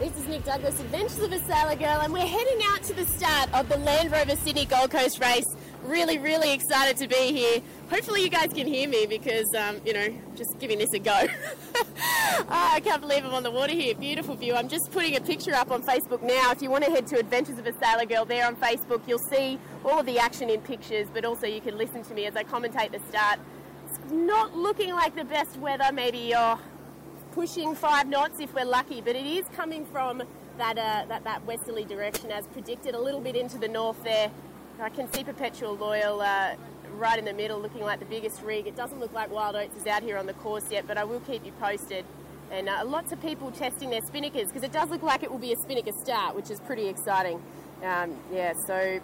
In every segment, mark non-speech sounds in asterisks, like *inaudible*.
This is Nick Douglas, Adventures of a Sailor Girl, and we're heading out to the start of the Land Rover Sydney Gold Coast race. Really, really excited to be here. Hopefully, you guys can hear me because, um, you know, just giving this a go. oh, *laughs* I can't believe I'm on the water here. Beautiful view. I'm just putting a picture up on Facebook now. If you want to head to Adventures of a Sailor Girl there on Facebook, you'll see all of the action in pictures, but also you can listen to me as I commentate the start. It's not looking like the best weather. Maybe you're pushing five knots if we're lucky, but it is coming from that, uh, that, that westerly direction as predicted, a little bit into the north there. I can see Perpetual Loyal uh, right in the middle looking like the biggest rig. It doesn't look like Wild Oats is out here on the course yet, but I will keep you posted. And uh, lots of people testing their spinnakers because it does look like it will be a spinnaker start, which is pretty exciting. Um, yeah, so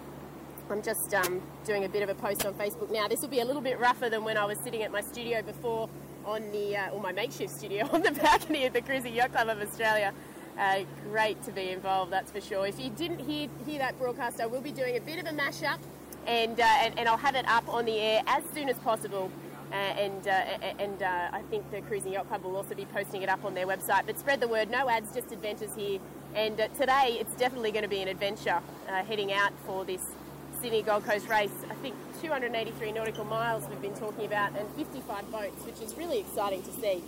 I'm just um, doing a bit of a post on Facebook now. This will be a little bit rougher than when I was sitting at my studio before on the, uh, or my makeshift studio *laughs* on the balcony of the Cruising Yacht Club of Australia. Uh, great to be involved, that's for sure. If you didn't hear, hear that broadcast, I will be doing a bit of a mashup and, uh, and, and, I'll have it up on the air as soon as possible. Uh, and uh, and uh, I think the Cruising Yacht Club will also be posting it up on their website. But spread the word, no ads, just adventures here. And uh, today it's definitely going to be an adventure heading out for this Sydney Gold Coast race. I think 283 nautical miles we've been talking about and 55 boats, which is really exciting to see.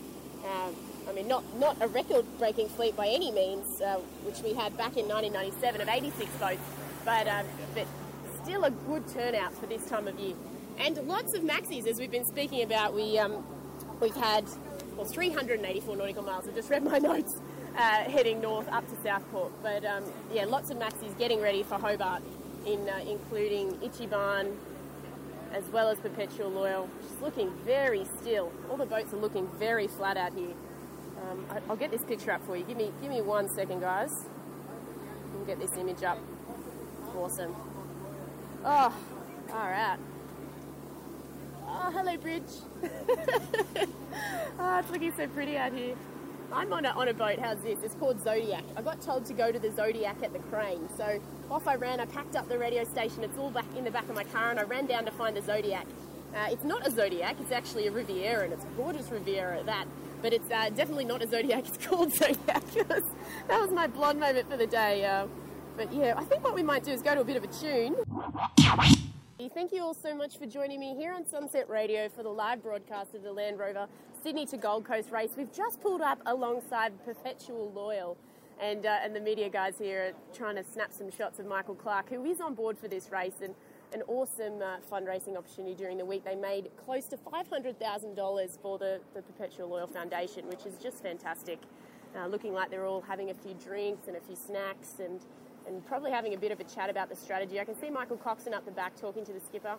Um, I mean, not, not a record-breaking fleet by any means, uh, which we had back in 1997 of 86 boats, but, um, but still a good turnout for this time of year. And lots of maxis, as we've been speaking about. We, um, we've had well, 384 nautical miles. I just read my *laughs* notes uh, heading north up to Southport. But um, yeah, lots of maxis getting ready for Hobart, in, uh, including Ichiban, as well as Perpetual Loyal, She's looking very still. All the boats are looking very flat out here. Um, I, will get this picture up for you. Give me, give me one second, guys. We'll get this image up. Awesome. Oh, all right. Oh, hello, bridge. oh, *laughs* it's looking so pretty out here. I'm on a, on a boat, how's this? It's called Zodiac. I got told to go to the Zodiac at the crane, so off I ran. I packed up the radio station. It's all back in the back of my car, and I ran down to find the Zodiac. Uh, it's not a Zodiac. It's actually a Riviera, and it's a gorgeous Riviera at that. But it's uh, definitely not a Zodiac. *laughs* It's called Zodiac. *laughs* that was my blonde moment for the day. Uh, but yeah, I think what we might do is go to a bit of a tune. Thank you all so much for joining me here on Sunset Radio for the live broadcast of the Land Rover Sydney to Gold Coast race. We've just pulled up alongside Perpetual Loyal and, uh, and the media guys here are trying to snap some shots of Michael Clarke, who is on board for this race and an awesome uh, fundraising opportunity during the week. They made close to $500,000 for the, the Perpetual Loyal Foundation, which is just fantastic. Uh, looking like they're all having a few drinks and a few snacks and, and probably having a bit of a chat about the strategy. I can see Michael Coxon up the back talking to the skipper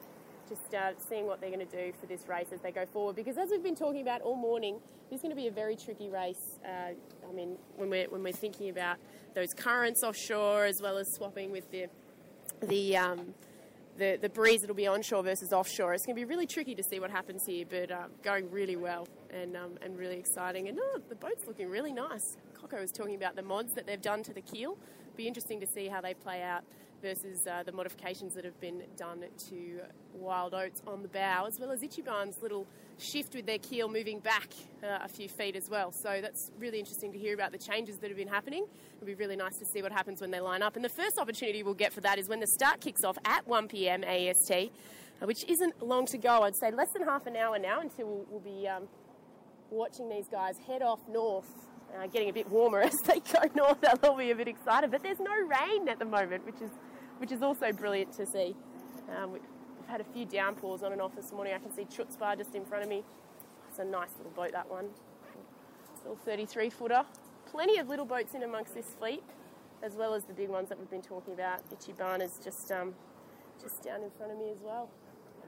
just uh, seeing what they're going to do for this race as they go forward. Because as we've been talking about all morning, this is going to be a very tricky race. Uh, I mean, when we're when we're thinking about those currents offshore as well as swapping with the the um, the, the breeze that'll be onshore versus offshore. It's going to be really tricky to see what happens here, but uh, going really well and um, and really exciting. And oh, the boat's looking really nice. Coco was talking about the mods that they've done to the keel. Be interesting to see how they play out versus uh, the modifications that have been done to Wild Oats on the bow, as well as Ichiban's little shift with their keel moving back uh, a few feet as well. So that's really interesting to hear about the changes that have been happening. It'll be really nice to see what happens when they line up. And the first opportunity we'll get for that is when the start kicks off at 1 p.m. AST, uh, which isn't long to go. I'd say less than half an hour now until we'll, we'll be um, watching these guys head off north uh, getting a bit warmer *laughs* as they go north. *laughs* They'll all be a bit excited, but there's no rain at the moment, which is which is also brilliant to see. Um, we've had a few downpours on and off this morning. I can see Chutzpah just in front of me. It's a nice little boat, that one. Little 33 footer. Plenty of little boats in amongst this fleet, as well as the big ones that we've been talking about. Ichiban is just, um, just down in front of me as well.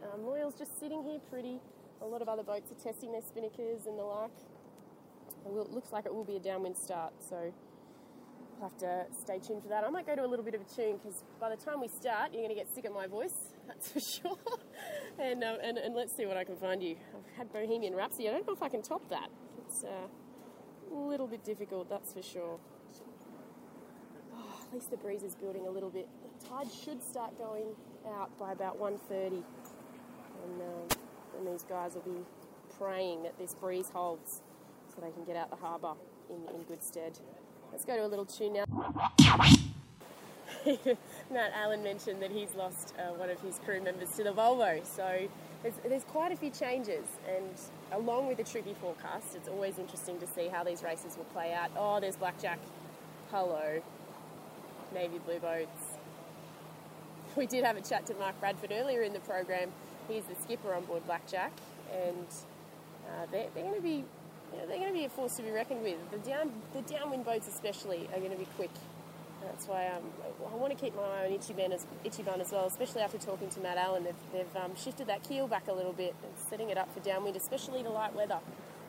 Um, just sitting here pretty. A lot of other boats are testing their spinnakers and the like. It looks like it will be a downwind start, so we'll have to stay tuned for that. I might go to a little bit of a tune because by the time we start, you're going to get sick of my voice, *laughs* that's for sure. and, um, and, and let's see what I can find you. I've had Bohemian Rhapsody. I don't know if I can top that. It's uh, a little bit difficult, that's for sure. Oh, at least the breeze is building a little bit. The tide should start going out by about 1.30. And, um, and these guys will be praying that this breeze holds so they can get out the harbour in, in good stead. Let's go to a little tune now. *laughs* Matt Allen mentioned that he's lost uh, one of his crew members to the Volvo, so there's, there's quite a few changes, and along with the tricky forecast, it's always interesting to see how these races will play out. Oh, there's Blackjack. Hello. Navy Blue Boats. *laughs* We did have a chat to Mark Bradford earlier in the program. He's the skipper on board Blackjack, and uh, they're, they're going to be you know, they're going to be a force to be reckoned with. The down the downwind boats especially are going to be quick. That's why um, I want to keep my eye on Ichiban as, Ichiban as well, especially after talking to Matt Allen. They've, they've um, shifted that keel back a little bit and setting it up for downwind, especially the light weather.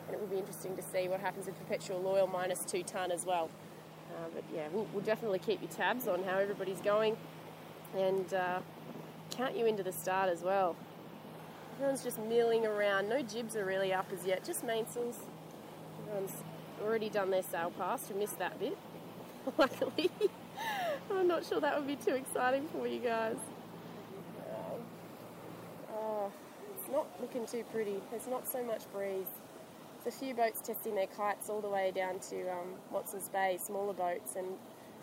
And it will be interesting to see what happens with Perpetual Loyal minus two ton as well. Uh, but yeah, we'll, we'll, definitely keep your tabs on how everybody's going and uh, count you into the start as well. Everyone's just milling around. No jibs are really up as yet, just mainsails. Everyone's already done their sail pass. We missed that bit, *laughs* luckily. I'm not sure that would be too exciting for you guys. Um, oh, it's not looking too pretty. There's not so much breeze. There's a few boats testing their kites all the way down to um, Watson's Bay, smaller boats, and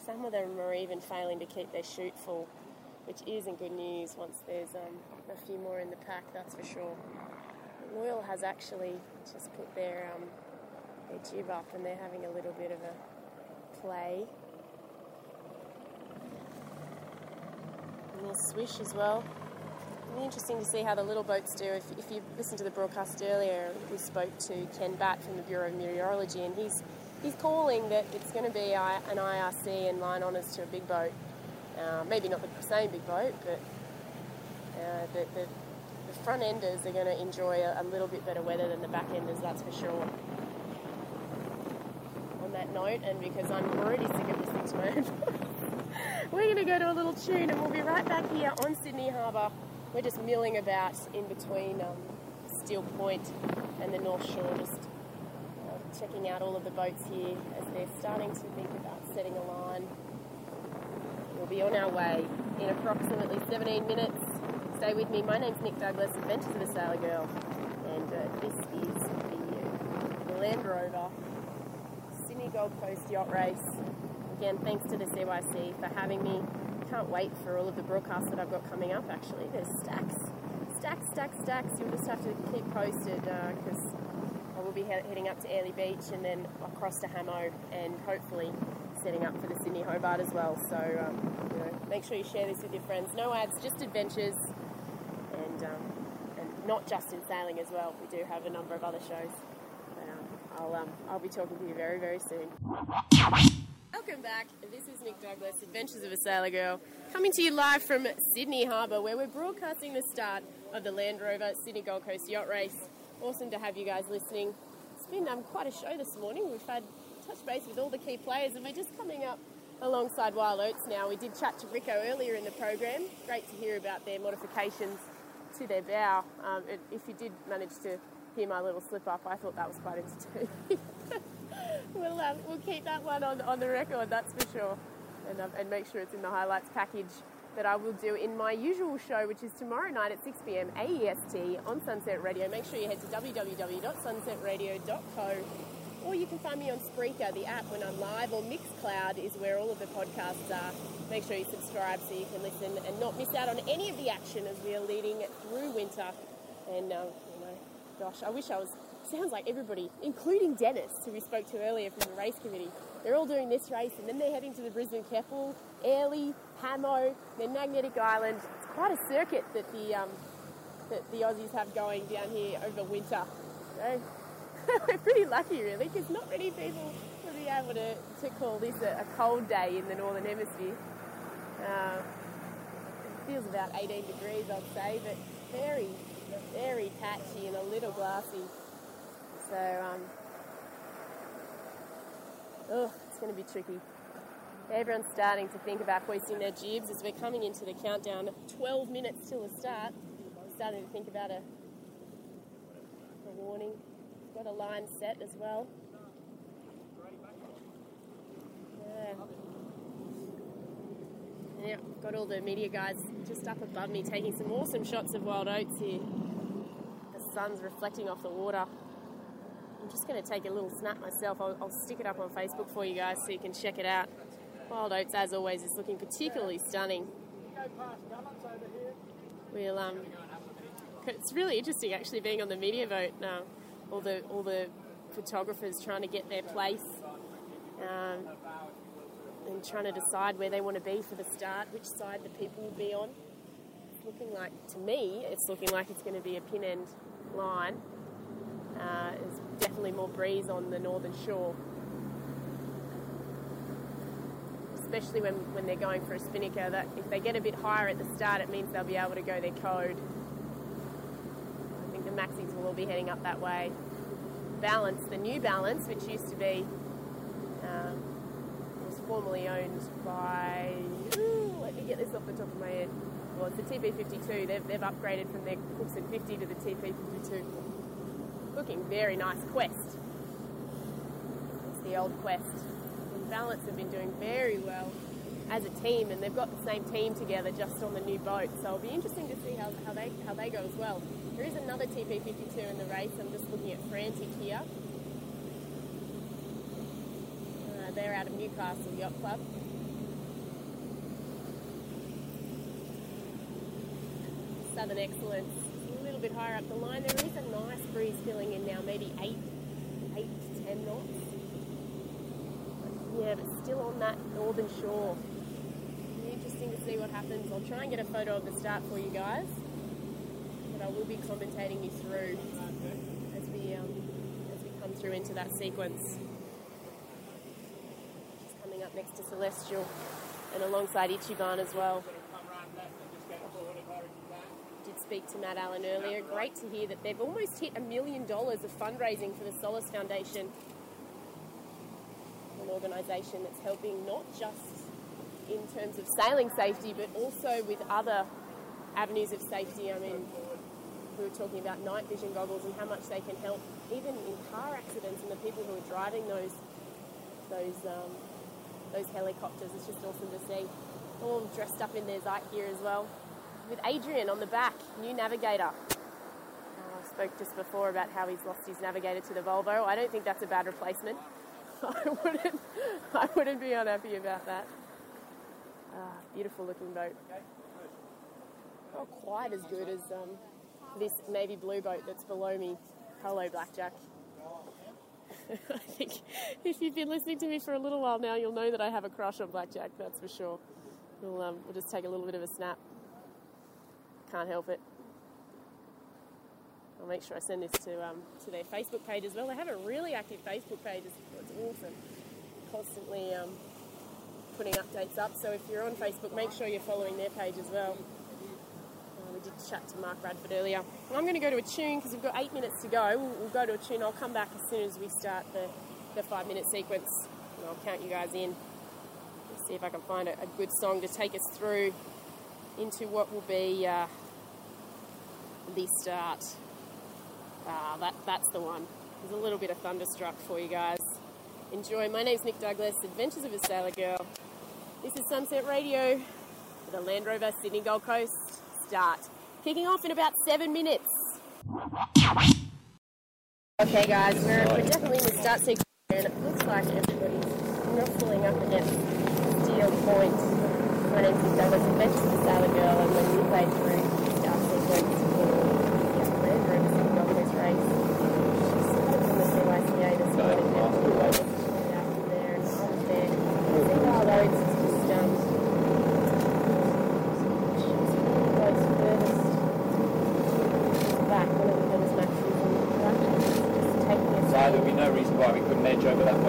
some of them are even failing to keep their chute full, which isn't good news once there's um, a few more in the pack, that's for sure. Loyal has actually just put their, um, their jib up and they're having a little bit of a play. A little swish as well. It'll be interesting to see how the little boats do. If, if you listened to the broadcast earlier, we spoke to Ken Batt from the Bureau of Meteorology, and he's he's calling that it's going to be an IRC and line honours to a big boat. Uh, maybe not the same big boat, but uh, the, the, the, front enders are going to enjoy a, a, little bit better weather than the back enders, that's for sure. Note, and because I'm already sick of listening to my we're going to go to a little tune and we'll be right back here on Sydney Harbour. We're just milling about in between um, Steel Point and the North Shore, just uh, checking out all of the boats here as they're starting to think about setting a line. We'll be on our way in approximately 17 minutes. Stay with me. My name's Nick Douglas, Adventures of a Sailor Girl, and uh, this is the Land Rover Sydney Gold Coast Yacht Race again, thanks to the CYC for having me. Can't wait for all of the broadcasts that I've got coming up, actually. There's stacks, stacks, stacks, stacks. You'll just have to keep posted because uh, I will be he heading up to Airlie Beach and then across to Hamo and hopefully setting up for the Sydney Hobart as well. So, um, you know, make sure you share this with your friends. No ads, just adventures and, um, and not just in sailing as well. We do have a number of other shows. I'll, um, I'll be talking to you very, very soon. Welcome back. This is Nick Douglas, Adventures of a Sailor Girl, coming to you live from Sydney Harbour, where we're broadcasting the start of the Land Rover Sydney Gold Coast Yacht Race. Awesome to have you guys listening. It's been um, quite a show this morning. We've had touch base with all the key players, and we're just coming up alongside Wild Oats now. We did chat to Rico earlier in the program. Great to hear about their modifications to their bow. Um, if you did manage to hear my little slip up, I thought that was quite entertaining. *laughs* we'll, um, we'll keep that one on, on the record, that's for sure. And, um, and make sure it's in the highlights package that I will do in my usual show, which is tomorrow night at 6 pm AEST on Sunset Radio. Make sure you head to www.sunsetradio.co or you can find me on Spreaker, the app, when I'm live, or Mixcloud is where all of the podcasts are. Make sure you subscribe so you can listen and not miss out on any of the action as we are leading through winter. And, uh, gosh, I wish I was sounds like everybody, including Dennis, who we spoke to earlier from the race committee, they're all doing this race and then they're heading to the Brisbane Keppel, Airlie, Hamo, then Magnetic Island. It's quite a circuit that the um, that the Aussies have going down here over winter. So *laughs* we're pretty lucky, really, because not many people will be able to, to call this a, a cold day in the Northern Hemisphere. Uh, it feels about 18 degrees, I'd say, but very, very patchy and a little glassy. So, um, oh, it's going to be tricky. Everyone's starting to think about hoisting their jibs as we're coming into the countdown. 12 minutes till the start. Starting to think about a, a warning. Got a line set as well. Yeah. Yeah, got all the media guys just up above me taking some awesome shots of wild oats here. The sun's reflecting off the water. I'm just going to take a little snap myself. I'll, I'll stick it up on Facebook for you guys so you can check it out. Wild Oats, as always, is looking particularly stunning. We'll um, it's really interesting actually being on the media boat now. All the all the photographers trying to get their place um, and trying to decide where they want to be for the start, which side the people will be on. It's looking like, to me, it's looking like it's going to be a pin end line. Uh, there's definitely more breeze on the northern shore. Especially when, when they're going for a spinnaker, that if they get a bit higher at the start, it means they'll be able to go their code. I think the maxis will all be heading up that way. Balance, the new Balance, which used to be um, formerly owned by. Ooh, let me get this off the top of my head. Well, it's the TP52. They've, they've upgraded from their Cookson 50 to the TP52. Looking very nice. Quest. It's the old Quest. And Balance have been doing very well as a team, and they've got the same team together just on the new boat. So it'll be interesting to see how, how they how they go as well. There is another TP52 in the race. I'm just looking at Frantic here. They're out of Newcastle Yacht Club. Southern Excellence, a little bit higher up the line. There is a nice breeze filling in now, maybe eight, eight to ten knots. Yeah, but still on that northern shore. Interesting to see what happens. I'll try and get a photo of the start for you guys, but I will be commentating you through as we um, as we come through into that sequence. Up next to Celestial and alongside Ichiban as well. Did speak to Matt Allen earlier. Great to hear that they've almost hit a million dollars of fundraising for the Solace Foundation, an organisation that's helping not just in terms of sailing safety, but also with other avenues of safety. I mean, we were talking about night vision goggles and how much they can help, even in car accidents, and the people who are driving those those um, those helicopters. It's just awesome to see. All dressed up in their Zeit gear as well. With Adrian on the back, new navigator. Uh, I spoke just before about how he's lost his navigator to the Volvo. I don't think that's a bad replacement. *laughs* I wouldn't, I wouldn't be unhappy about that. Ah, beautiful looking boat. Not quite as good as um, this navy blue boat that's below me. Hello, Blackjack. *laughs* I think if you've been listening to me for a little while now, you'll know that I have a crush on Blackjack, that's for sure. We'll, um, we'll just take a little bit of a snap. Can't help it. I'll make sure I send this to um, to their Facebook page as well. They have a really active Facebook page. It's, awesome. Constantly um, putting updates up. So if you're on Facebook, make sure you're following their page as well. We did chat to Mark Bradford earlier. I'm going to go to a tune because we've got eight minutes to go. We'll, we'll, go to a tune. I'll come back as soon as we start the, the five minute sequence and I'll count you guys in. Let's see if I can find a, a good song to take us through into what will be uh, the start. Ah, that, that's the one. There's a little bit of Thunderstruck for you guys. Enjoy. My name's Nick Douglas, Adventures of a Sailor Girl. This is Sunset Radio for the Land Rover Sydney Gold Coast start. Kicking off in about seven minutes. Okay, guys, we're, we're definitely in the start sequence, and it looks like everybody's ruffling up against Steel Point. My name's is Douglas, Adventures of a Sailor Girl, and when we played through the start sequence for yeah, Land Rover Coast race, she started from the CYCA this morning, and we were straight out from there, and I was there. See how loads is just um, she's close furthest back, one of the furthest maxes, and Blackjack's just taking us So there'd be no reason why we couldn't edge over that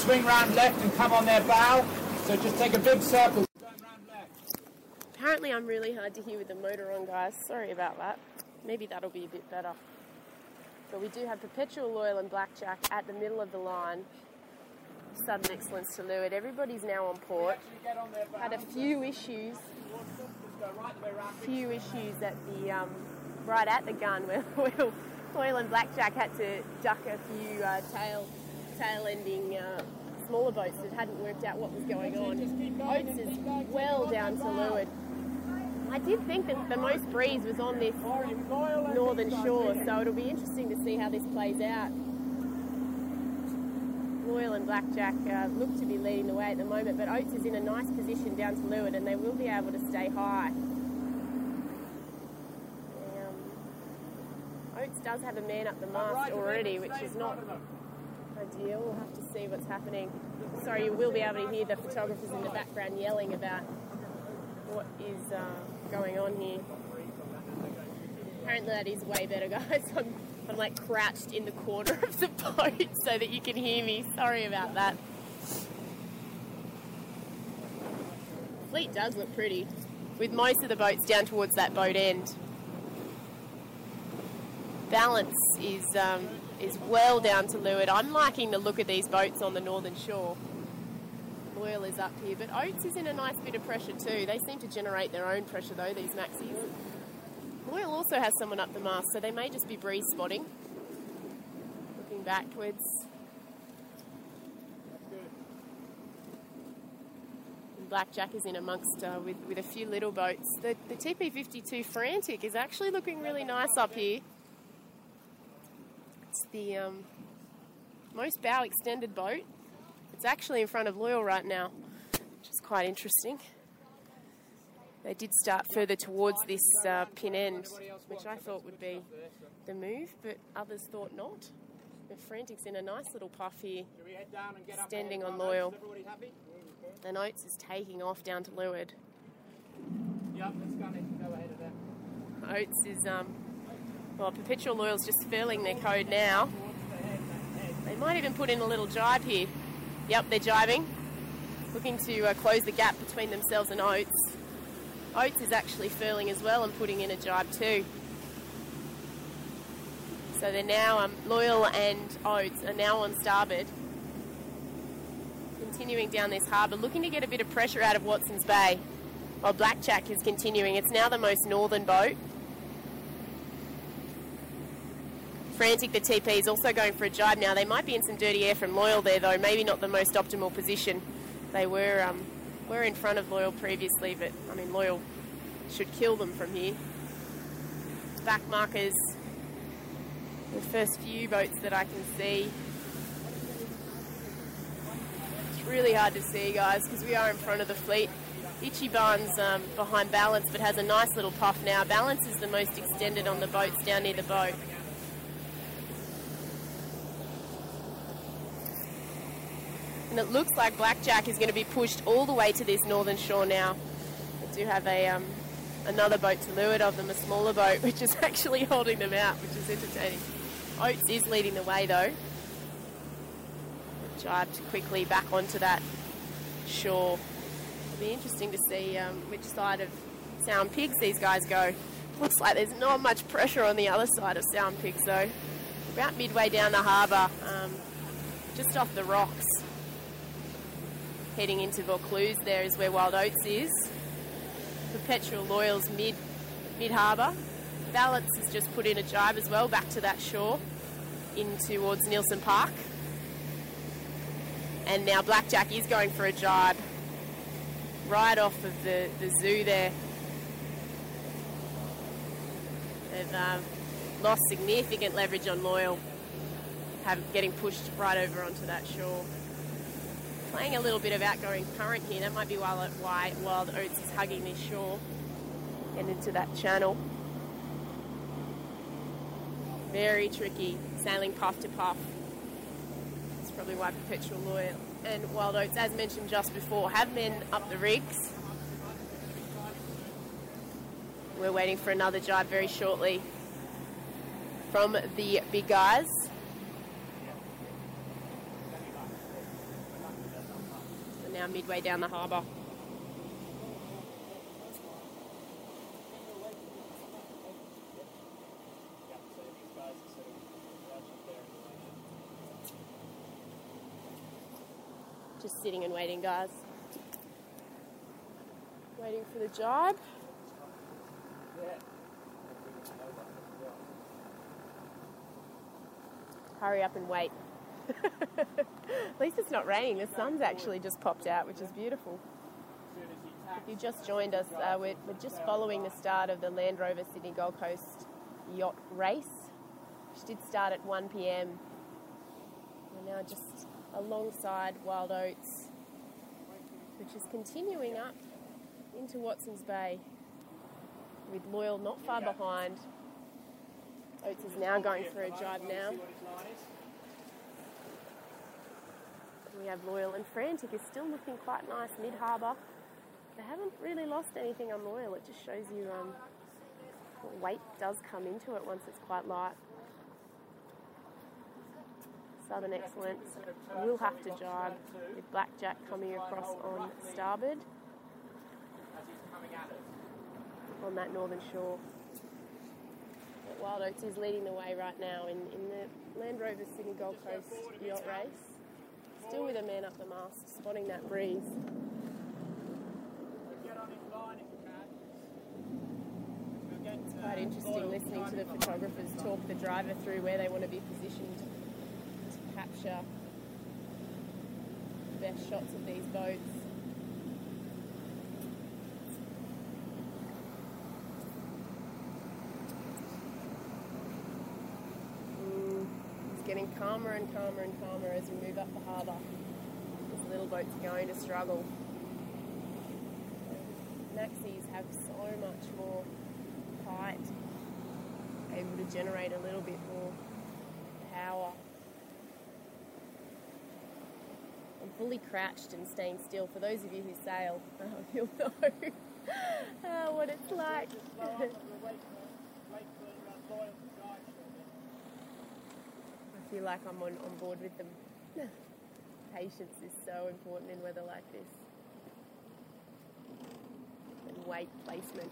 swing round left and come on their bow, so just take a big circle. Apparently I'm really hard to hear with the motor on, guys. Sorry about that. Maybe that'll be a bit better. But we do have Perpetual Loyal and Blackjack at the middle of the line. Southern Excellence to leeward. Everybody's now on port. Had a few issues few issues at the um, right at the gun where *laughs* Loyal, and Blackjack had to duck a few uh, tail tail ending uh, smaller boats that hadn't worked out what was going on. Oats is well down to leeward. I did think that the most breeze was on this northern shore, so it'll be interesting to see how this plays out. Loyal and Blackjack uh, look to be leading the way at the moment, but Oats is in a nice position down to leeward and they will be able to stay high. Um, Oats does have a man up the mast already, which is not ideal. We'll have to see what's happening. Sorry, you will be able to hear the photographers in the background yelling about what is uh, going on here. Apparently that is way better, *laughs* guys. I'm, I'm like crouched in the corner of the boat so that you can hear me. Sorry about that. Fleet does look pretty, with most of the boats down towards that boat end. Balance is um, is well down to leeward. I'm liking the look of these boats on the northern shore. Loyal is up here, but Oats is in a nice bit of pressure too. They seem to generate their own pressure though, these maxis. Loyal also has someone up the mast, so they may just be breeze spotting. Looking backwards. Blackjack is in amongst uh, with, with a few little boats. The, the TP52 Frantic is actually looking really nice up here. It's the um, most bow extended boat. It's actually in front of Loyal right now, which is quite interesting. They did start further towards this uh, pin end, which I thought would be the move, but others thought not. The Frantic's in a nice little puff here, Shall we head down and get up Standing on Loyal. and Oats is taking off down to leeward. Yep, let's go ahead of them. Oats is, um, well, Perpetual Loyal's just furling their code now. They might even put in a little jibe here. Yep, they're jibing, looking to uh, close the gap between themselves and Oats. Oats is actually furling as well and putting in a jibe too. So they're now, um, Loyal and Oats are now on starboard. Continuing down this harbour, looking to get a bit of pressure out of Watson's Bay. While Blackjack is continuing. It's now the most northern boat. Frantic, the TP, is also going for a jibe now. They might be in some dirty air from Loyal there, though. Maybe not the most optimal position. They were um, were in front of Loyal previously, but I mean Loyal should kill them from here. Back markers. The first few boats that I can see. It's really hard to see, guys, because we are in front of the fleet. Ichiban's um, behind Balance, but has a nice little puff now. Balance is the most extended on the boats down near the boat. And it looks like Blackjack is going to be pushed all the way to this northern shore now. We do have a um, another boat to leeward of them, a smaller boat, *laughs* which is actually holding them out, which is entertaining. Oats is leading the way though. Jibed quickly back onto that shore. It'll be interesting to see um, which side of Sow and Pigs these guys go. Looks like there's not much pressure on the other side of Sow and Pigs though. About midway down the harbour, um, just off the rocks. Heading into Vaucluse there is where Wild Oats is. Perpetual Loyals mid mid harbour. Balance has just put in a jibe as well back to that shore in towards Nielsen Park. And now Blackjack is going for a jibe right off of the, the zoo there. They've um, lost significant leverage on Loyal, have, getting pushed right over onto that shore. Playing a little bit of outgoing current here, that might be why, Wild Oats is hugging this shore and into that channel. Very tricky, sailing puff to puff. That's probably why Perpetual Loyal and Wild Oats, as mentioned just before, have been up the rigs. We're waiting for another jibe very shortly from the big guys. We're now midway down the harbour. Just sitting and waiting, guys. Waiting for the jibe. Hurry up and wait. *laughs* At least it's not raining. The sun's actually just popped out, which is beautiful. If you just joined us, uh, we're, we're just following the start of the Land Rover Sydney Gold Coast yacht race, which did start at 1 pm. We're now just alongside Wild Oats, which is continuing up into Watson's Bay with Loyal not far behind. Oats is now going for a drive now. We have Loyal and Frantic is still looking quite nice mid-harbour. They haven't really lost anything on Loyal. It just shows you um, weight does come into it once it's quite light. Southern Excellence will have to jibe with Blackjack coming across on starboard on that northern shore. But Wild Oats is leading the way right now in, in the Land Rover Sydney Gold Coast yacht race. Still with a man up the mast, spotting that breeze. Quite interesting listening to the photographers talk the driver through where they want to be positioned to capture the best shots of these boats. Mm, It's getting calmer and calmer and calmer as we move up the harbour. These little boats going to struggle. Maxis have so much more height, able to generate a little bit more power. I'm fully crouched and staying still. For those of you who sail, *laughs* you'll know *laughs* uh, what it's like. Feel like I'm on, on board with them. Patience is so important in weather like this. And weight placement.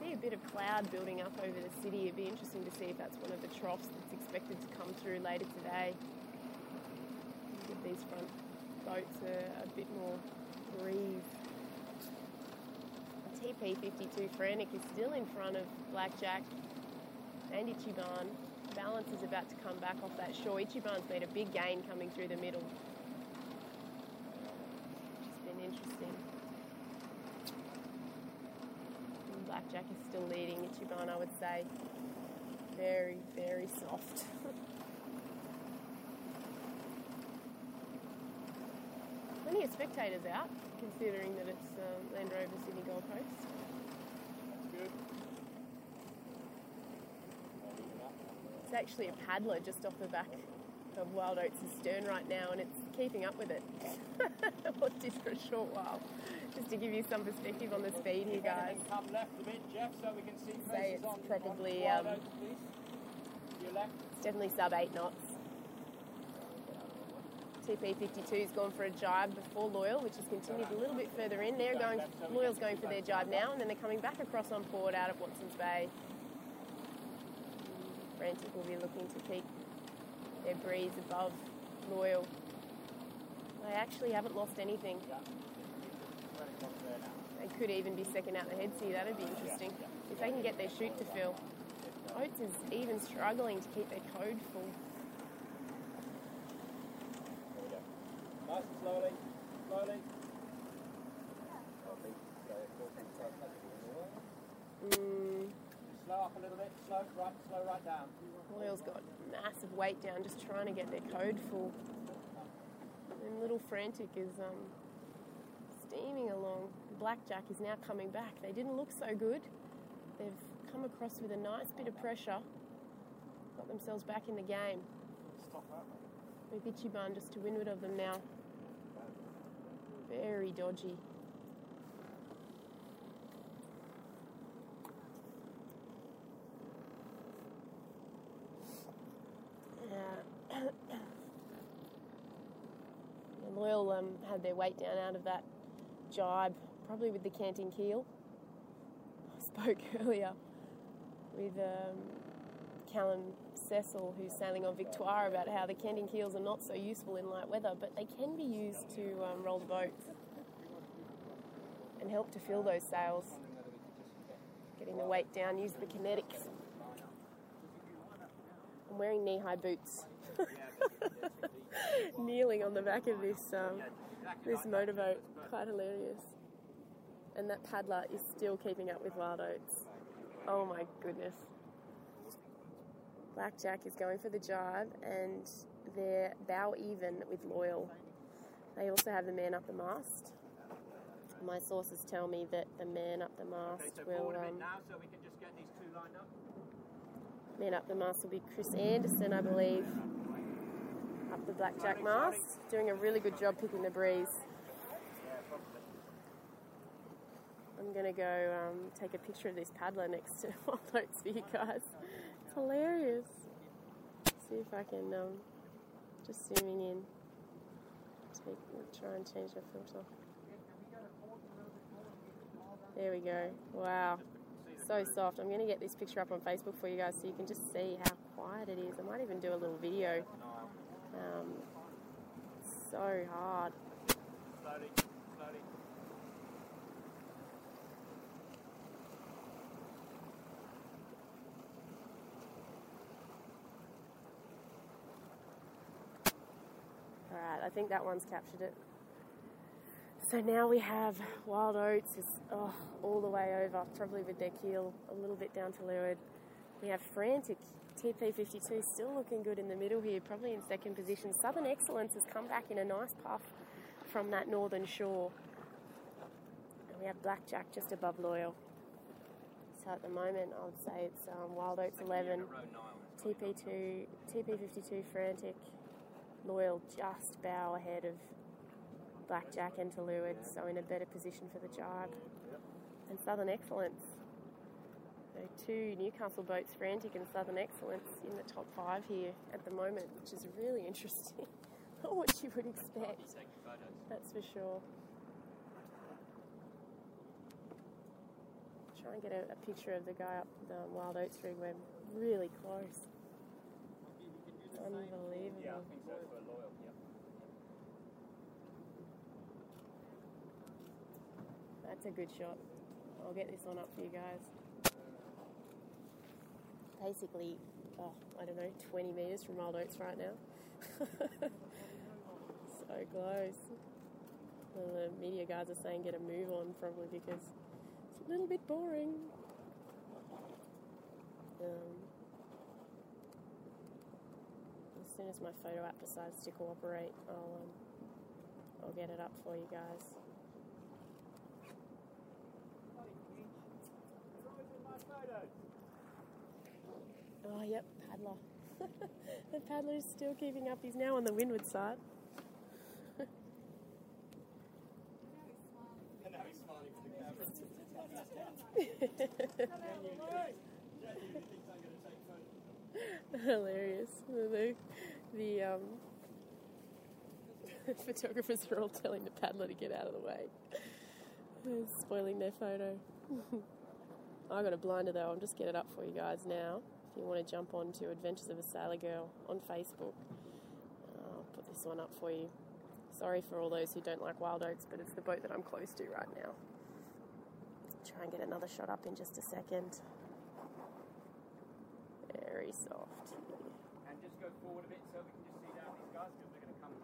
See a bit of cloud building up over the city. It'd be interesting to see if that's one of the troughs that's expected to come through later today. Give these front boats a, a bit more breeze. TP52 Frantic is still in front of Blackjack and Ichiban. Balance is about to come back off that shore. Ichiban's made a big gain coming through the middle. It's been interesting. And Blackjack is still leading Ichiban, I would say. Very, very soft. *laughs* Plenty of spectators out, considering that it's uh, Land Rover Sydney Gold Coast. It's actually a paddler just off the back of Wild Oats' stern right now, and it's keeping up with it. *laughs* or did for a short while, just to give you some perspective on the speed here, guys. Come left a bit, Jeff, so we can see Say it's on- probably, on um, Oats, your left. It's definitely sub eight knots. TP52's gone for a jibe before Loyal, which has continued a little bit further in. They're going, Loyal's going for their jibe now, and then they're coming back across on port out of Watson's Bay. Frantic will be looking to keep their breeze above Loyal. They actually haven't lost anything. They could even be second out the head see. That'd be interesting if they can get their chute to fill. Oats is even struggling to keep their code full. Nice and slowly, slowly. Mm, Slow up a little bit, slow right, slow right down. Got massive weight down just trying to get their code full. And little Frantic is um, steaming along. Blackjack is now coming back. They didn't look so good. They've come across with a nice bit of pressure, got themselves back in the game. Stop that. With Ichiban just to windward of them now. Very dodgy. *coughs* And Loyal um, had their weight down out of that jibe, probably with the canting keel. I spoke *laughs* earlier with um, Callum Cecil, who's sailing on Victoire, about how the canting keels are not so useful in light weather, but they can be used to um, roll the boats and help to fill those sails. Getting the weight down, use the kinetics. I'm wearing knee-high boots. *laughs* Kneeling on the back of this um, this motorboat, quite hilarious. And that paddler is still keeping up with wild oats. Oh my goodness. Blackjack is going for the jibe, and they're bow even with Loyal. They also have the man up the mast. My sources tell me that the man up the Okay, mast so will um, now so we can just get these two lined up. Man up the mast will be Chris Anderson, I believe. Up the blackjack mast, doing a really good job picking the breeze. I'm gonna go um, take a picture of this paddler next to Wild Oats for you guys. It's hilarious. See if I can um, just zooming in. Take, try and change the filter. There we go. Wow, so soft. I'm gonna get this picture up on Facebook for you guys so you can just see how quiet it is. I might even do a little video. Um, so hard. Alright, I think that one's captured it. So now we have Wild Oats is oh, all the way over, probably with their keel a little bit down to leeward. We have Frantic TP52 still looking good in the middle here, probably in second position. Southern Excellence has come back in a nice puff from that northern shore. And we have Blackjack just above Loyal. So at the moment, I would say it's um, Wild Oats 11, TP2, TP52 Frantic, Loyal just bow ahead of Blackjack and to leeward, so in a better position for the jibe. And Southern Excellence. So two Newcastle boats, Frantic and Southern Excellence, in the top five here at the moment, which is really interesting. *laughs* Not what you would expect, that's for sure. Try and get a, a picture of the guy up the Wild Oats rig. We're really close. Unbelievable. Yeah, I think so for loyal. Yeah. That's a good shot. I'll get this one up for you guys. Basically, oh, I don't know, 20 metres from Wild Oats right now. *laughs* so close. Well, the media guys are saying get a move on probably because it's a little bit boring. Um, as soon as my photo app decides to cooperate, I'll um, I'll get it up for you guys. Oh, yep, paddler. *laughs* the paddler is still keeping up. He's now on the windward side. And now he's *laughs* smiling for the camera. Hilarious. The, the um, *laughs* Photographers are all telling the paddler to get out of the way. Spoiling their photo. I got a blinder though, I'll just get it up for you guys now. You want to jump on to Adventures of a Sailor Girl on Facebook, I'll put this one up for you. Sorry for all those who don't like wild oats, but it's the boat that I'm close to right now. Try and get another shot up in just a second. Very soft. And just go forward a bit so we can just see down these guys because they're going to come.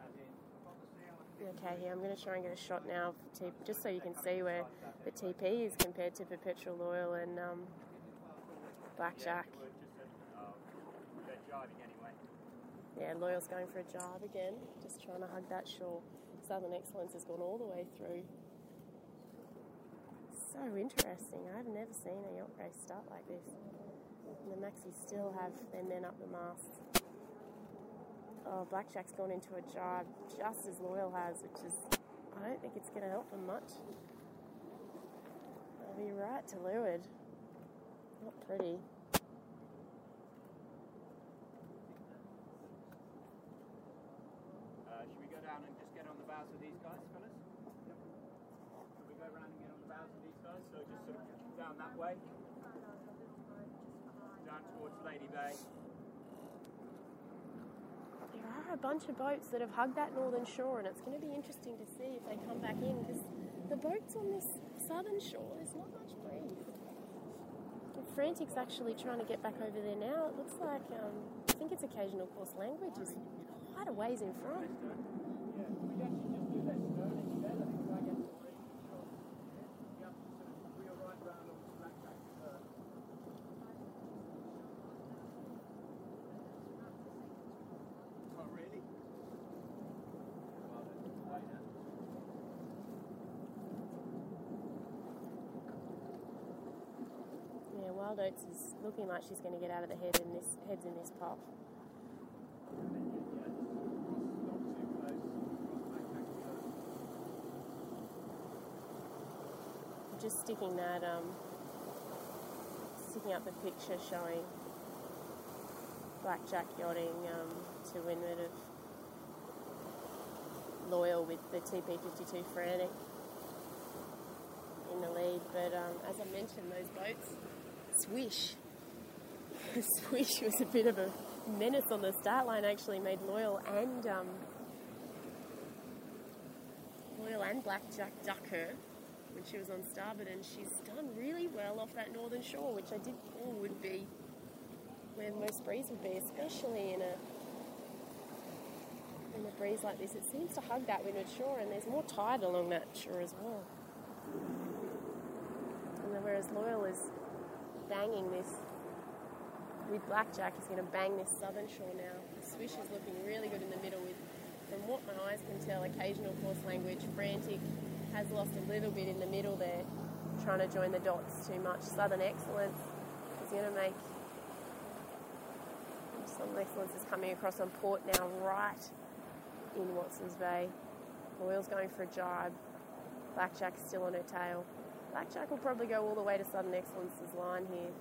As in, Okay, here I'm going to try and get a shot now, just so you can see where the TP is compared to Perpetual Loyal and um, Blackjack. Yeah, Loyal's going for a jibe again, just trying to hug that shore. Southern Excellence has gone all the way through. So interesting. I've never seen a yacht race start like this. And the Maxis still have their men up the mast. Oh, Blackjack's gone into a jibe just as Loyal has, which is, I don't think it's going to help them much. They'll be right to leeward. Not pretty. Uh, should we go down and just get on the bows of these guys, fellas? We go around and get on the bows of these guys? So just sort of down that way. Down towards Lady Bay. There are a bunch of boats that have hugged that northern shore, and it's going to be interesting to see if they come back in because the boats on this southern shore, there's not much breeze. Frantic's actually trying to get back over there now. It looks like, um, I think it's occasional course language is quite a ways in front. Yeah, we actually just do that stern instead. I think if I get the breeze, sure. You have to sort of wheel right round on the blackjack stern. Oh, really? Well, that's way now. Yeah, Wild Oats is looking like she's going to get out of the head in this heads in this pop. Just sticking that, um, sticking up the picture showing Blackjack yachting um, to windward of Loyal with the TP52 Frantic in the lead. But um, as I mentioned, those boats, Swish. *laughs* Swish was a bit of a menace on the start line. Actually, made Loyal and um, Loyal and Blackjack duck her when she was on starboard, and she's done really well off that northern shore, which I did feel would be where most breeze would be, especially in a in a breeze like this. It seems to hug that windward shore, and there's more tide along that shore as well. And whereas Loyal is banging this with Blackjack, he's going to bang this southern shore now. The swish is looking really good in the middle with, from what my eyes can tell, occasional course language. Frantic has lost a little bit in the middle there, trying to join the dots too much. Southern Excellence is going to make. Southern Excellence is coming across on port now, right in Watson's Bay. Loyal's going for a jibe. Blackjack's still on her tail. Blackjack will probably go all the way to Southern Excellence's line here.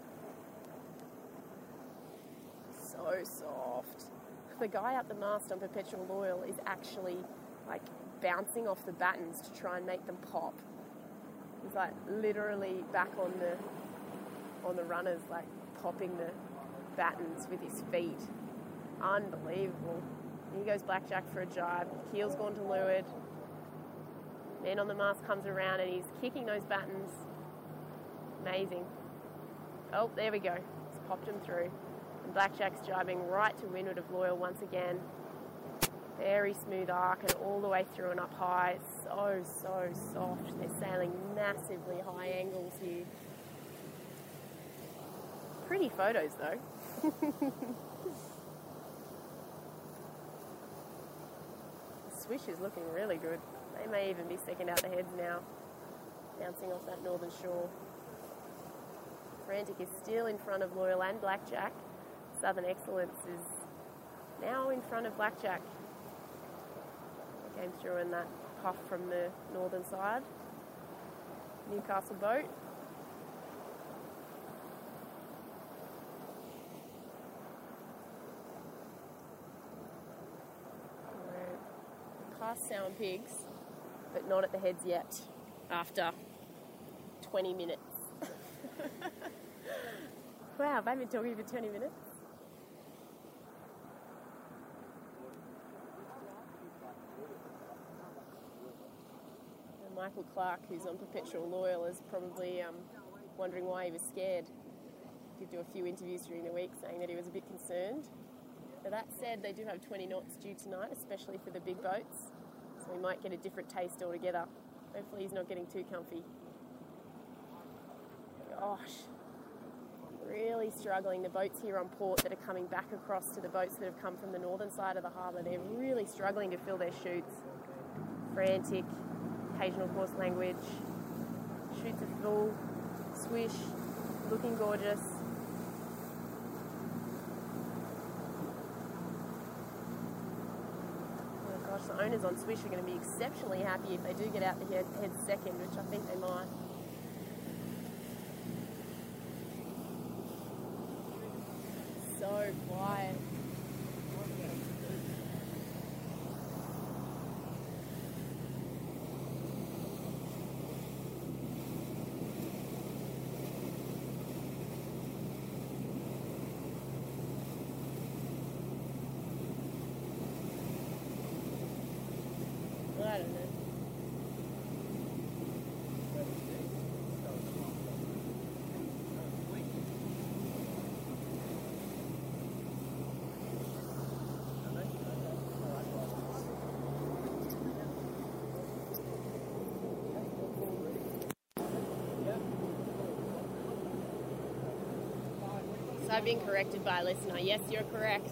So soft. The guy up the mast on Perpetual Loyal is actually like bouncing off the battens to try and make them pop. He's like literally back on the on the runners, like popping the battens with his feet. Unbelievable. He goes Blackjack for a jibe. Keel's gone to leeward. Man on the mast comes around and he's kicking those battens. Amazing. Oh, there we go. He's popped him through. And Blackjack's jibing right to windward of Loyal once again. Very smooth arc and all the way through and up high. So, so soft. They're sailing massively high angles here. Pretty photos though. *laughs* Swish is looking really good. They may even be sticking out the heads now, bouncing off that northern shore. Frantic is still in front of Loyal and Blackjack. Southern Excellence is now in front of Blackjack. Came through in that puff from the northern side. Newcastle boat. past Sow and Pigs, but not at the heads yet. After 20 minutes. *laughs* wow, I've been talking for 20 minutes. Michael Clarke, who's on Perpetual Loyal, is probably um, wondering why he was scared. He did do a few interviews during the week saying that he was a bit concerned. But that said, they do have 20 knots due tonight, especially for the big boats. So we might get a different taste altogether. Hopefully, he's not getting too comfy. Gosh, really struggling. The boats here on port that are coming back across to the boats that have come from the northern side of the harbour, they're really struggling to fill their chutes. Frantic, occasional coarse language. chutes are full, swish, looking gorgeous. Oh gosh, the owners on Swish are going to be exceptionally happy if they do get out the head, head second, which I think they might. So quiet. I don't know. So I've been corrected by a listener. Yes, you're correct.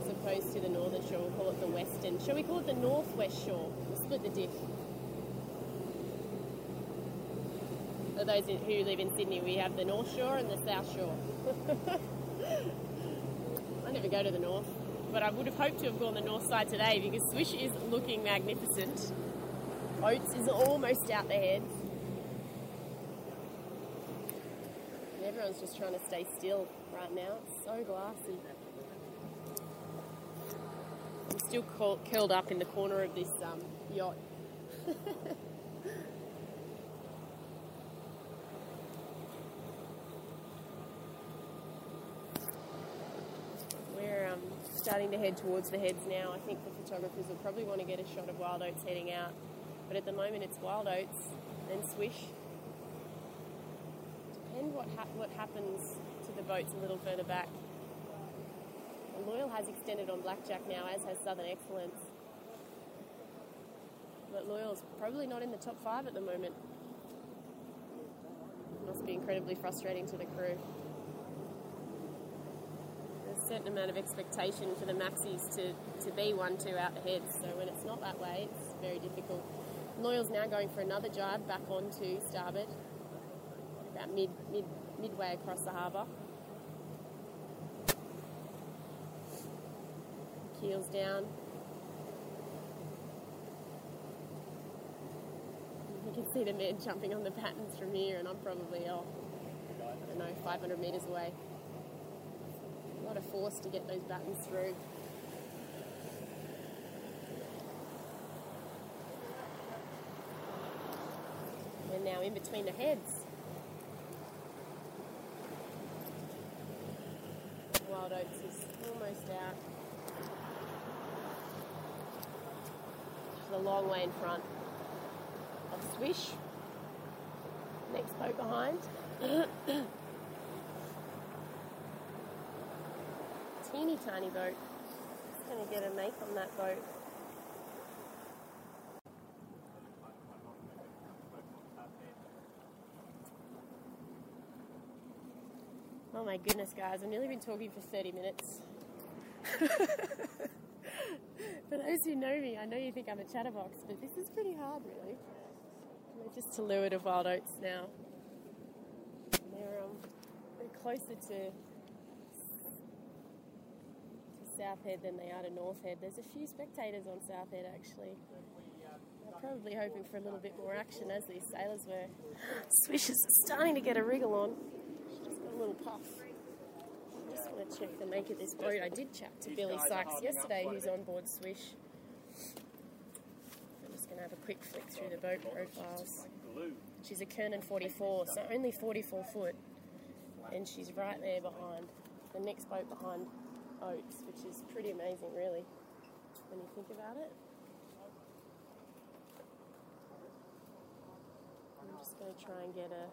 As opposed to the northern shore, we'll call it the western. Shall we call it the northwest shore? We'll split the diff. For those who live in Sydney, we have the north shore and the south shore. *laughs* I never go to the north, but I would have hoped to have gone the north side today because Swish is looking magnificent. Oats is almost out the heads. And everyone's just trying to stay still right now. It's so glassy. I'm still curled up in the corner of this um, yacht. *laughs* We're um, starting to head towards the heads now. I think the photographers will probably want to get a shot of wild oats heading out. But at the moment, it's wild oats, then swish. What hap what happens to the boats a little further back. Loyal has extended on Blackjack now, as has Southern Excellence. But Loyal's probably not in the top five at the moment. Must be incredibly frustrating to the crew. There's a certain amount of expectation for the maxis to, to be one two out the heads, so when it's not that way, it's very difficult. Loyal's now going for another jibe back onto starboard, about mid, mid midway across the harbour. Keels down. You can see the men jumping on the battens from here, and I'm probably, oh, I don't know, 500 metres away. A lot of force to get those battens through. We're now in between the heads. Wild Oats is out. The long way in front of Swish. Next boat behind. *coughs* Teeny tiny boat. Just gonna get a make on that boat. Oh my goodness, guys, I've nearly been talking for 30 minutes. *laughs* for those who know me, I know you think I'm a chatterbox, but this is pretty hard, really. We're just to leeward of wild oats now. And they're, um, they're closer to, to South Head than they are to North Head. There's a few spectators on South Head, actually. They're probably hoping for a little bit more action, as these sailors were. *gasps* Swish is starting to get a wriggle on. She's just got a little puff. To check the make of this boat. I did chat to Billy Sykes yesterday, who's on board Swish. I'm just going to have a quick flick through the boat profiles. She's a Kernan 44, so only 44 foot, and she's right there behind the next boat behind Oats, which is pretty amazing, really, when you think about it. I'm just going to try and get a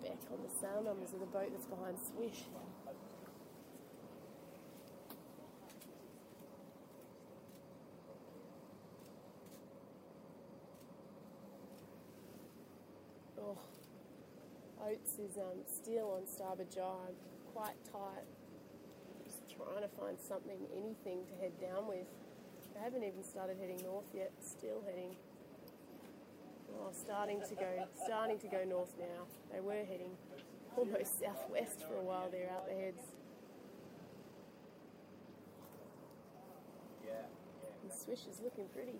spec on the sail numbers of the boat that's behind Swish. Oh, Oats is um, still on starboard jibe, quite tight. Just trying to find something, anything to head down with. They haven't even started heading north yet. Still heading. Oh, starting to go, starting to go north now. They were heading almost southwest for a while there, out the heads. Yeah. And Swish is looking pretty.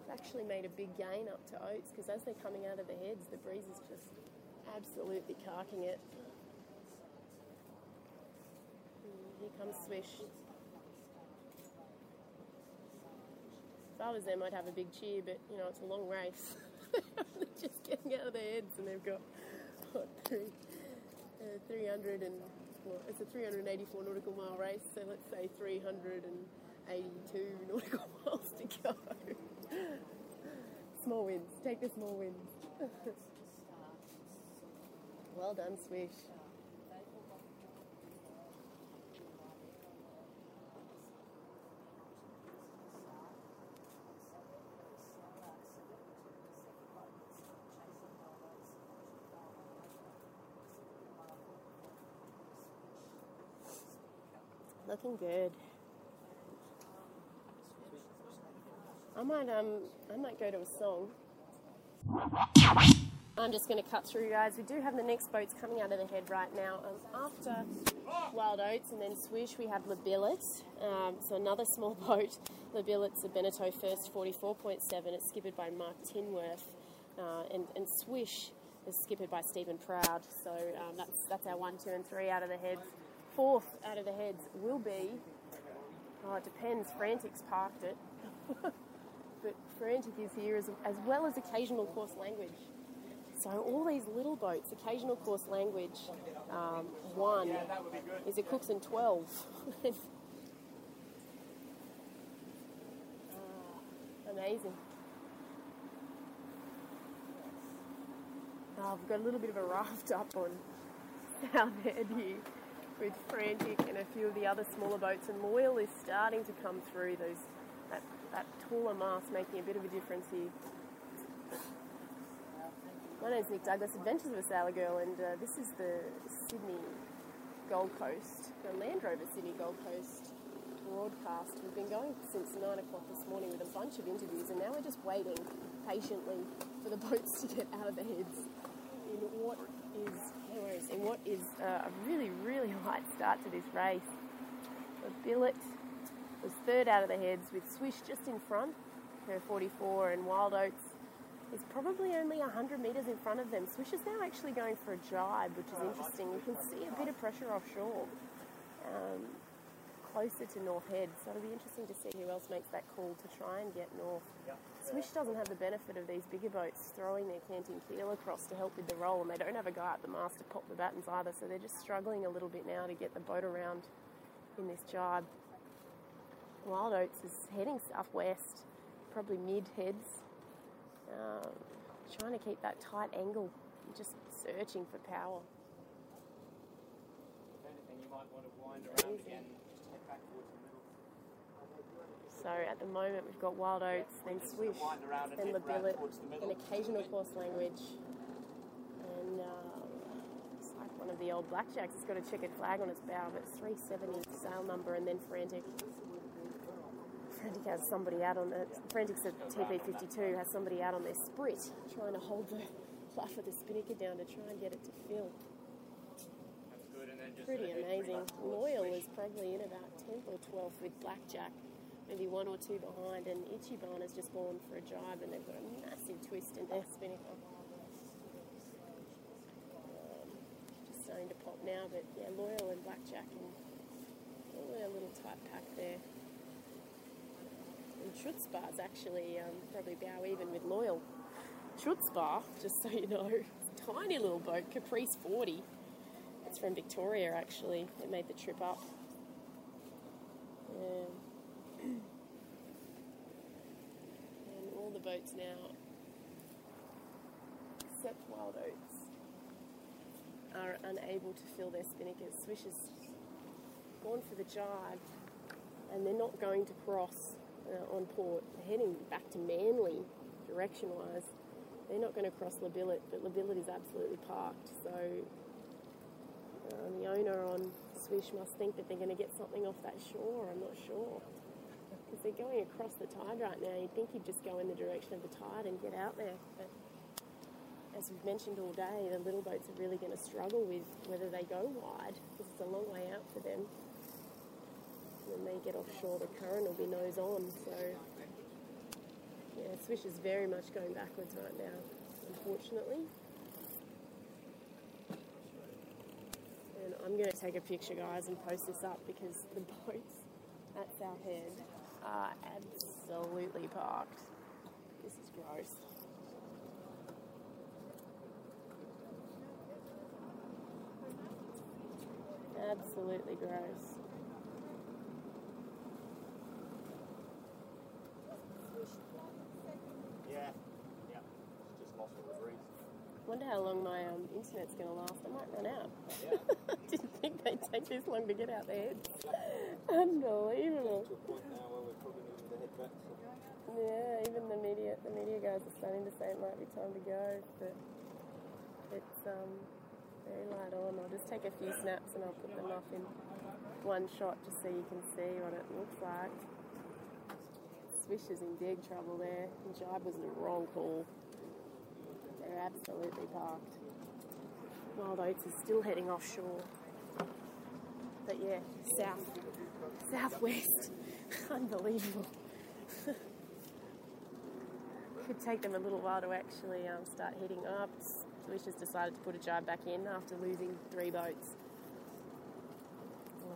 It's actually made a big gain up to Oats because as they're coming out of the heads, the breeze is just absolutely carking it. Mm, Here comes Swish. If I was them, I'd have a big cheer, but you know, it's a long race. *laughs* they're *laughs* just getting out of their heads and they've got, what, three, uh, 300 and, well, it's a 384 nautical mile race, so let's say 382 nautical *laughs* miles to go. small wins. Take the small wins. *laughs* well done, Swish. Looking good. I might um I might go to a song. I'm just going to cut through, guys. We do have the next boats coming out of the head right now. Um, after Wild Oats and then Swish, we have La Billet. Um, so another small *laughs* boat. La Billet's a Beneteau First 44.7. It's skippered by Mark Tinworth. Uh, and, and Swish is skippered by Stephen Proud. So um, that's, that's our one, two, and three out of the heads. Fourth out of the heads will be, oh, it depends. Frantic's parked it. *laughs* but Frantic is here as, as well as occasional course language. So all these little boats, occasional course language, um, one is a Cookson 12. *laughs* Ah, amazing. Oh, we've got a little bit of a raft *laughs* up on South Head here with Frantic and a few of the other smaller boats, and Loyal is starting to come through those that, that taller mast making a bit of a difference here. My name's Nic Douglass, Adventures of a Sailor Girl, and uh, this is the Sydney Gold Coast, the Land Rover Sydney Gold Coast broadcast. We've been going since 9 o'clock this morning with a bunch of interviews, and now we're just waiting patiently for the boats to get out of the heads in what is, anyways, in what is uh, a really, really *laughs* light start to this race. The Billet was third out of the heads with Swish just in front, her 44, and Wild Oats is probably only 100 metres in front of them. Swish is now actually going for a jibe, which is interesting. You can see a bit of pressure offshore, um, closer to North Head. So it'll be interesting to see who else makes that call to try and get north. Swish doesn't have the benefit of these bigger boats throwing their canting keel across to help with the roll, and they don't have a guy at the mast to pop the battens either. So they're just struggling a little bit now to get the boat around in this jibe. Wild Oats is heading southwest, probably mid heads um, trying to keep that tight angle, just searching for power. If anything, you might want to wind around again. Just head back towards the middle. So at the moment we've got Wild Oats, then Swish, Wind around and then head La round Billet, towards the an occasional course language, and um, it's like one of the old blackjacks. It's got a checkered flag on its bow, but it's 370 sail number, and then Frantic. Frantic has somebody out on the Frantic's at TP52 has somebody out on their sprit trying to hold the fluff of the spinnaker down to try and get it to fill. And then just Pretty sort of head amazing. Loyal is probably in about 10th or 12th with Blackjack, maybe one or two behind, and Ichiban has just gone for a jibe and they've got a massive twist in their spinnaker. Um, just starting to pop now, but yeah, Loyal and Blackjack and probably a little tight pack there. And Schutzbar's actually um, probably bow even with Loyal. Schutzbar, just so you know, *laughs* tiny little boat, Caprice 40. It's from Victoria actually. It made the trip up. Yeah. And all the boats now, except Wild Oats, are unable to fill their spinnakers. Swish has gone for the jibe, and they're not going to cross uh, on port. They're heading back to Manly, direction-wise. They're not going to cross Labillet, but Labillet is absolutely parked. So uh, the owner on Swish must think that they're going to get something off that shore. I'm not sure. Because they're going across the tide right now. You'd think you'd just go in the direction of the tide and get out there. But as we've mentioned all day, the little boats are really going to struggle with whether they go wide because it's a long way out for them. When they get offshore, the current will be nose on. So, yeah, Swish is very much going backwards right now, unfortunately. And I'm going to take a picture, guys, and post this up because the *laughs* boats at South End are absolutely parked. This is gross. Absolutely gross. Yeah, yeah. Just lost all the breeze. Wonder how long my um, internet's going to last. I might run out. Yeah. *laughs* Didn't think they'd take this long to get out their heads. Unbelievable. Yeah, even the media, the media guys are starting to say it might be time to go, but it's um, very light on. I'll just take a few snaps and I'll put them off in one shot just so you can see what it looks like. Swish is in big trouble there. And Jibe was the wrong call. They're absolutely parked. Wild Oats is still heading offshore. But yeah, south, southwest. Unbelievable. Could take them a little while to actually um, start heading up. Swish just decided to put a jibe back in after losing three boats.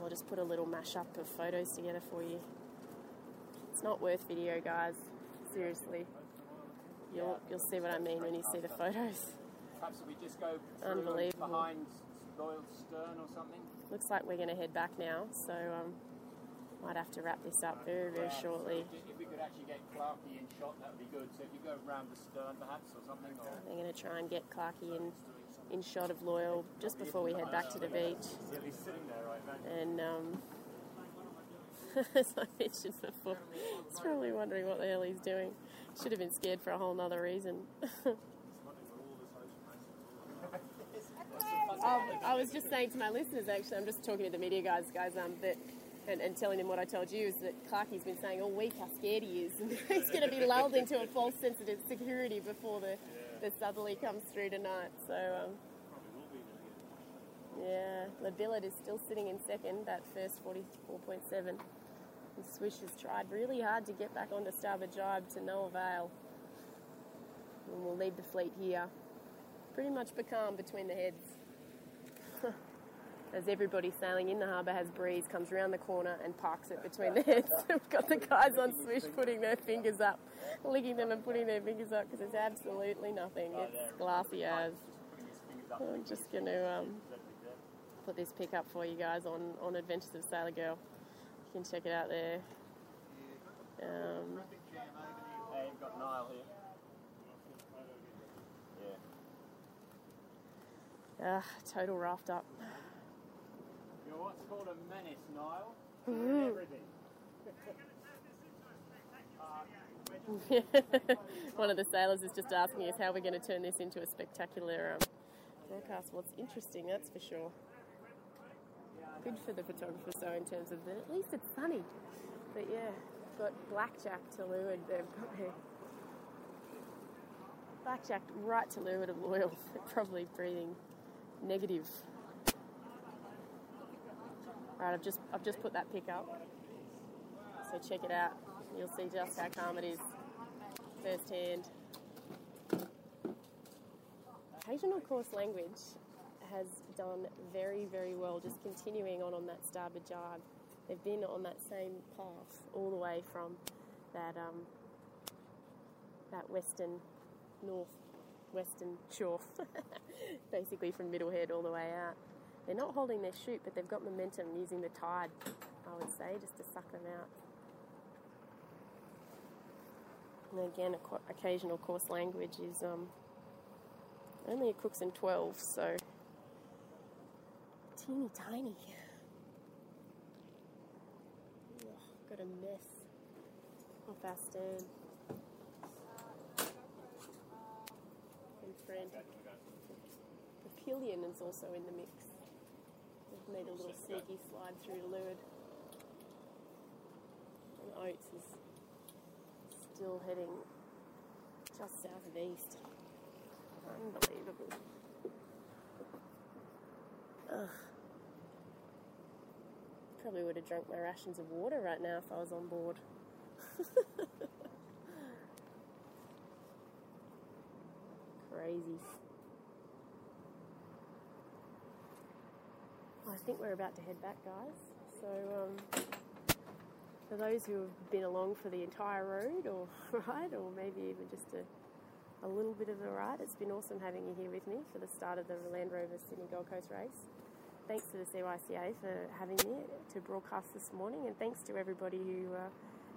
I'll just put a little mashup of photos together for you. It's not worth video, guys. Seriously. You'll, you'll see what I mean when you see the photos. Perhaps we just go Unbelievable. behind Loyal Stern or something. Looks like we're going to head back now, so um, might have to wrap this up very, very shortly. If we could actually get Clarkey in shot, that would be good. So if you go round the stern perhaps or something, or I'm going to try and get Clarky in, in shot of Loyal just before we head back to the beach. yeah, he's sitting there right. And um, *laughs* as I mentioned before, he's probably wondering what the hell he's doing. Should have been scared for a whole nother reason. *laughs* Um, I was just saying to my listeners, actually, I'm just talking to the media guys, guys, um, that and, and telling him what I told you is that Clarky's been saying all week how scared he is, *laughs* and he's going to be lulled into a false sense of security before the the southerly comes through tonight. So. Um, yeah, the billet is still sitting in second, that first 44.7. And Swish has tried really hard to get back onto starboard jibe to no avail. And we'll leave the fleet here. Pretty much becalmed between the heads. As everybody sailing in the harbour has breeze, comes round the corner and parks it between the heads. *laughs* We've got the guys on Swish putting their fingers up, licking them and putting their fingers up because there's absolutely nothing. It's glassy as. I'm just going to um, put this pick up for you guys on, on Adventures of Sailor Girl. You can check it out there. Um, ah, total raft up. You're what's called a menace, Nile. Everything. *laughs* One of the sailors is just asking us how we're going to turn this into a spectacular um, broadcast. What's interesting, that's for sure. Good for the photographer, so in terms of the, at least it's sunny. But yeah, got blackjack to leeward. They've got their blackjack right to leeward of Loyal. They're *laughs* probably breathing negative. Right, I've just I've just put that pick up. So check it out. You'll see just how calm it is firsthand. Occasional course language has done very, very well just continuing on on that starboard jibe. They've been on that same path all the way from that um, that western north western shore, *laughs* basically from Middlehead all the way out. They're not holding their chute, but they've got momentum using the tide, I would say, just to suck them out. And again, occasional coarse language is um, only a Cookson 12, so teeny tiny. Ugh, got a mess off our stern. And friend. Papillion is also in the mix. Made a little sneaky slide through to leeward. And Oats is still heading just south of east. Unbelievable. Ugh. Probably would have drunk my rations of water right now if I was on board. *laughs* Crazy. I think we're about to head back, guys. So, um, for those who have been along for the entire road or *laughs* ride, or maybe even just a, a little bit of the ride, it's been awesome having you here with me for the start of the Land Rover Sydney Gold Coast race. Thanks to the CYCA for having me to broadcast this morning, and thanks to everybody who uh,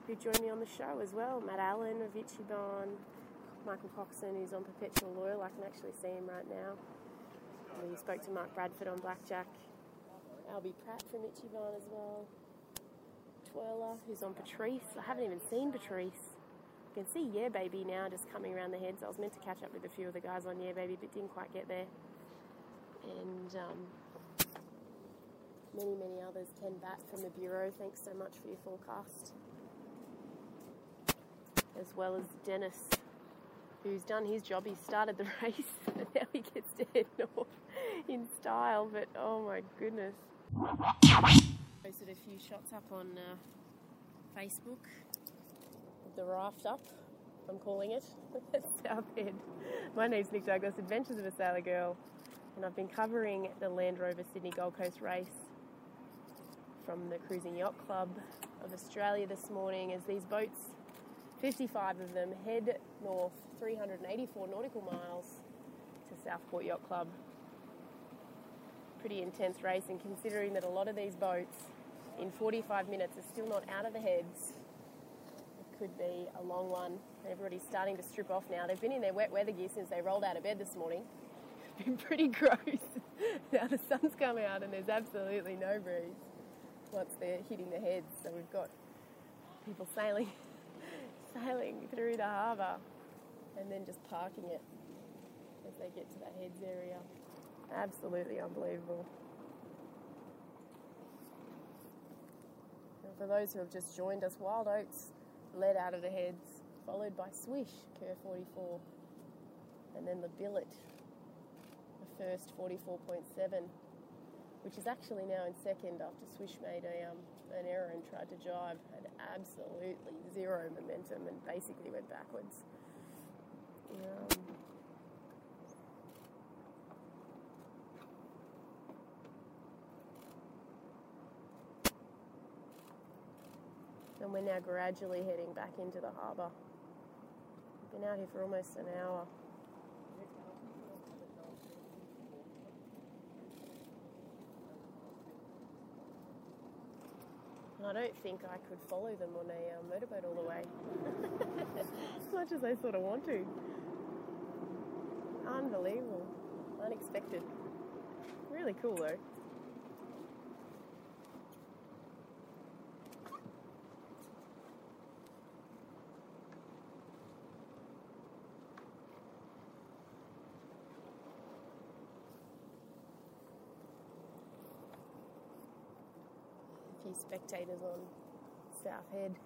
who joined me on the show as well. Matt Allen of Ichiban, Michael Coxon, who's on Perpetual Loyal. I can actually see him right now. We spoke to Mark Bradford on Blackjack. Albie Pratt from Ichiban as well. Twirler, who's on Patrice. I haven't even seen Patrice. You can see Yeah Baby now just coming around the heads. I was meant to catch up with a few of the guys on Yeah Baby, but didn't quite get there. And um, many, many others. Kenn Batt from the Bureau, thanks so much for your forecast. As well as Dennis, who's done his job. He started the *laughs* race, and now he gets to head *laughs* north in style. But oh my goodness. Posted a few shots up on uh, Facebook the raft up. I'm calling it *laughs* Southhead. My name's Nic Douglass, Adventures of a Sailor Girl, and I've been covering the Land Rover Sydney Gold Coast race from the Cruising Yacht Club of Australia this morning as these boats, 55 of them, head north 384 nautical miles to Southport Yacht Club pretty intense race, and considering that a lot of these boats in 45 minutes are still not out of the heads, it could be a long one. Everybody's starting to strip off now. They've been in their wet weather gear since they rolled out of bed this morning. It's *laughs* been pretty gross. *laughs* now the sun's come out and there's absolutely no breeze once they're hitting the heads. So we've got people sailing, *laughs* sailing through the harbour and then just parking it as they get to the heads area. Absolutely unbelievable. And for those who have just joined us, Wild Oats led out of the heads, followed by Swish, Kerr 44, and then the Billet, the first 44.7, which is actually now in second after Swish made a, um, an error and tried to jibe, had absolutely zero momentum and basically went backwards. Um, and we're now gradually heading back into the harbour. Been out here for almost an hour. I don't think I could follow them on a uh, motorboat all the way, *laughs* as much as I sort of want to. Unbelievable, unexpected. Really cool though. Spectators on South Head.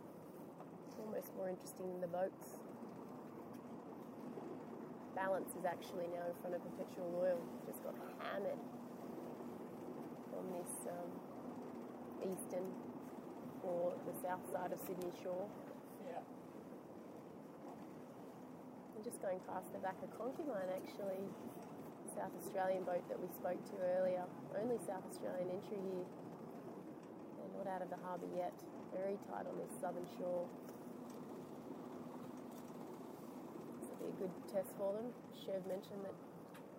Almost more interesting than the boats. Balance is actually now in front of Perpetual Loyal. Just got hammered on this um, eastern or the south side of Sydney Shore. Yeah. I'm just going past the back of Concubine actually. South Australian boat that we spoke to earlier. Only South Australian entry here. Not out of the harbour yet. Very tight on this southern shore. This will be a good test for them. Chev mentioned that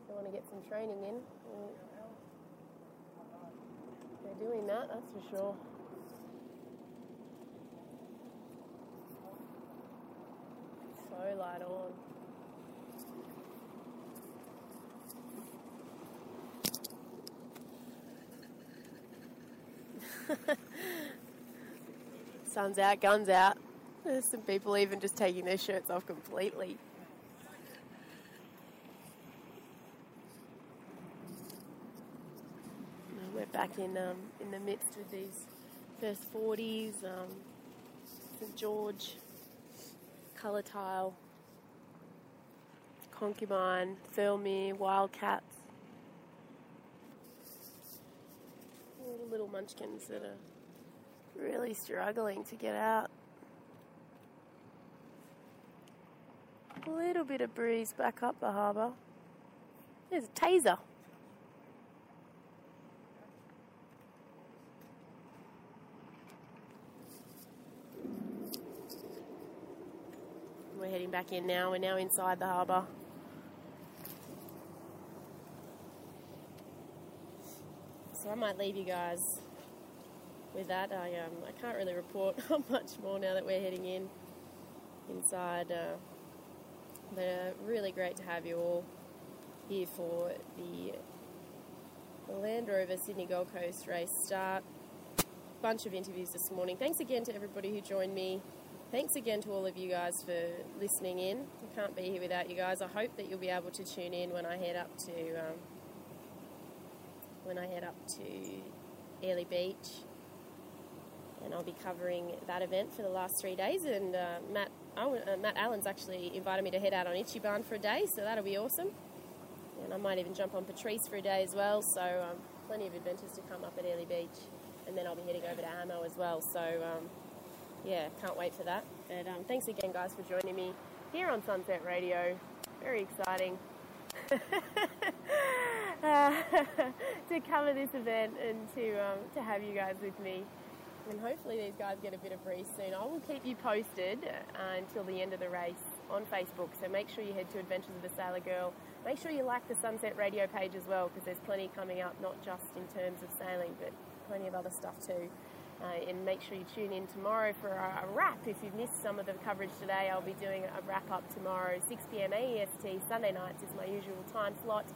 they want to get some training in. They're doing that, that's for sure. So light on. *laughs* Sun's out, guns out. There's some people even just taking their shirts off completely. We're back in um, in the midst of these first 40s, um, St George, colour tile, concubine, Thirlmere, wildcats. All the little munchkins that are really struggling to get out. A little bit of breeze back up the harbour. There's a taser. We're heading back in now. We're now inside the harbour. So I might leave you guys with that. I um, I can't really report *laughs* much more now that we're heading in inside. Uh, but uh, really great to have you all here for the Land Rover Sydney Gold Coast race start. Bunch of interviews this morning. Thanks again to everybody who joined me. Thanks again to all of you guys for listening in. I can't be here without you guys. I hope that you'll be able to tune in when I head up to um, when I head up to Airlie Beach, and I'll be covering that event for the last three days. And uh, Matt uh, Matt Allen's actually invited me to head out on Ichiban for a day, so that'll be awesome. And I might even jump on Patrice for a day as well. So um, plenty of adventures to come up at Airlie Beach, and then I'll be heading over to Amo as well. So um, yeah, can't wait for that. And um, thanks again, guys, for joining me here on Sunset Radio. Very exciting. *laughs* *laughs* to cover this event and to um, to have you guys with me. And hopefully these guys get a bit of breeze soon. I will keep you posted uh, until the end of the race on Facebook. So make sure you head to Adventures of the Sailor Girl. Make sure you like the Sunset Radio page as well because there's plenty coming up, not just in terms of sailing, but plenty of other stuff too. Uh, and make sure you tune in tomorrow for a, a wrap. If you've missed some of the coverage today, I'll be doing a wrap up tomorrow, 6 p.m. AEST. Sunday nights is my usual time slot,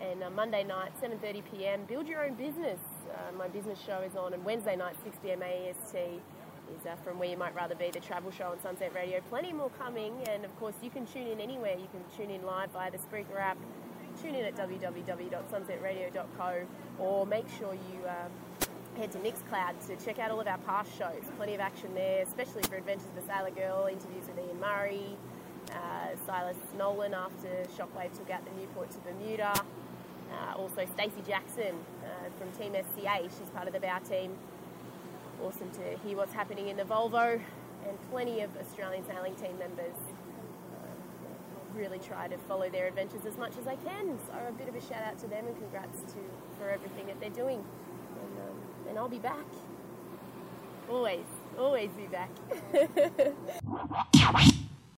and uh, Monday night, 7:30 p.m. Build your own business. Uh, my business show is on, and Wednesday night, 6 p.m. AEST is uh, from where you might rather be. The travel show on Sunset Radio. Plenty more coming, and of course, you can tune in anywhere. You can tune in live via the Spreaker app. Tune in at www.sunsetradio.co, or make sure you. Um, head to Mixcloud to check out all of our past shows. Plenty of action there, especially for Adventures of the Sailor Girl, interviews with Ian Murray, uh, Silas Nolan after Shockwave took out the Newport to Bermuda. Uh, also Stacey Jackson uh, from Team SCA, she's part of the Bow team. Awesome to hear what's happening in the Volvo and plenty of Australian sailing team members. Uh, really try to follow their adventures as much as I can. So a bit of a shout out to them and congrats to for everything that they're doing and, um, and I'll be back. Always, always be back. *laughs*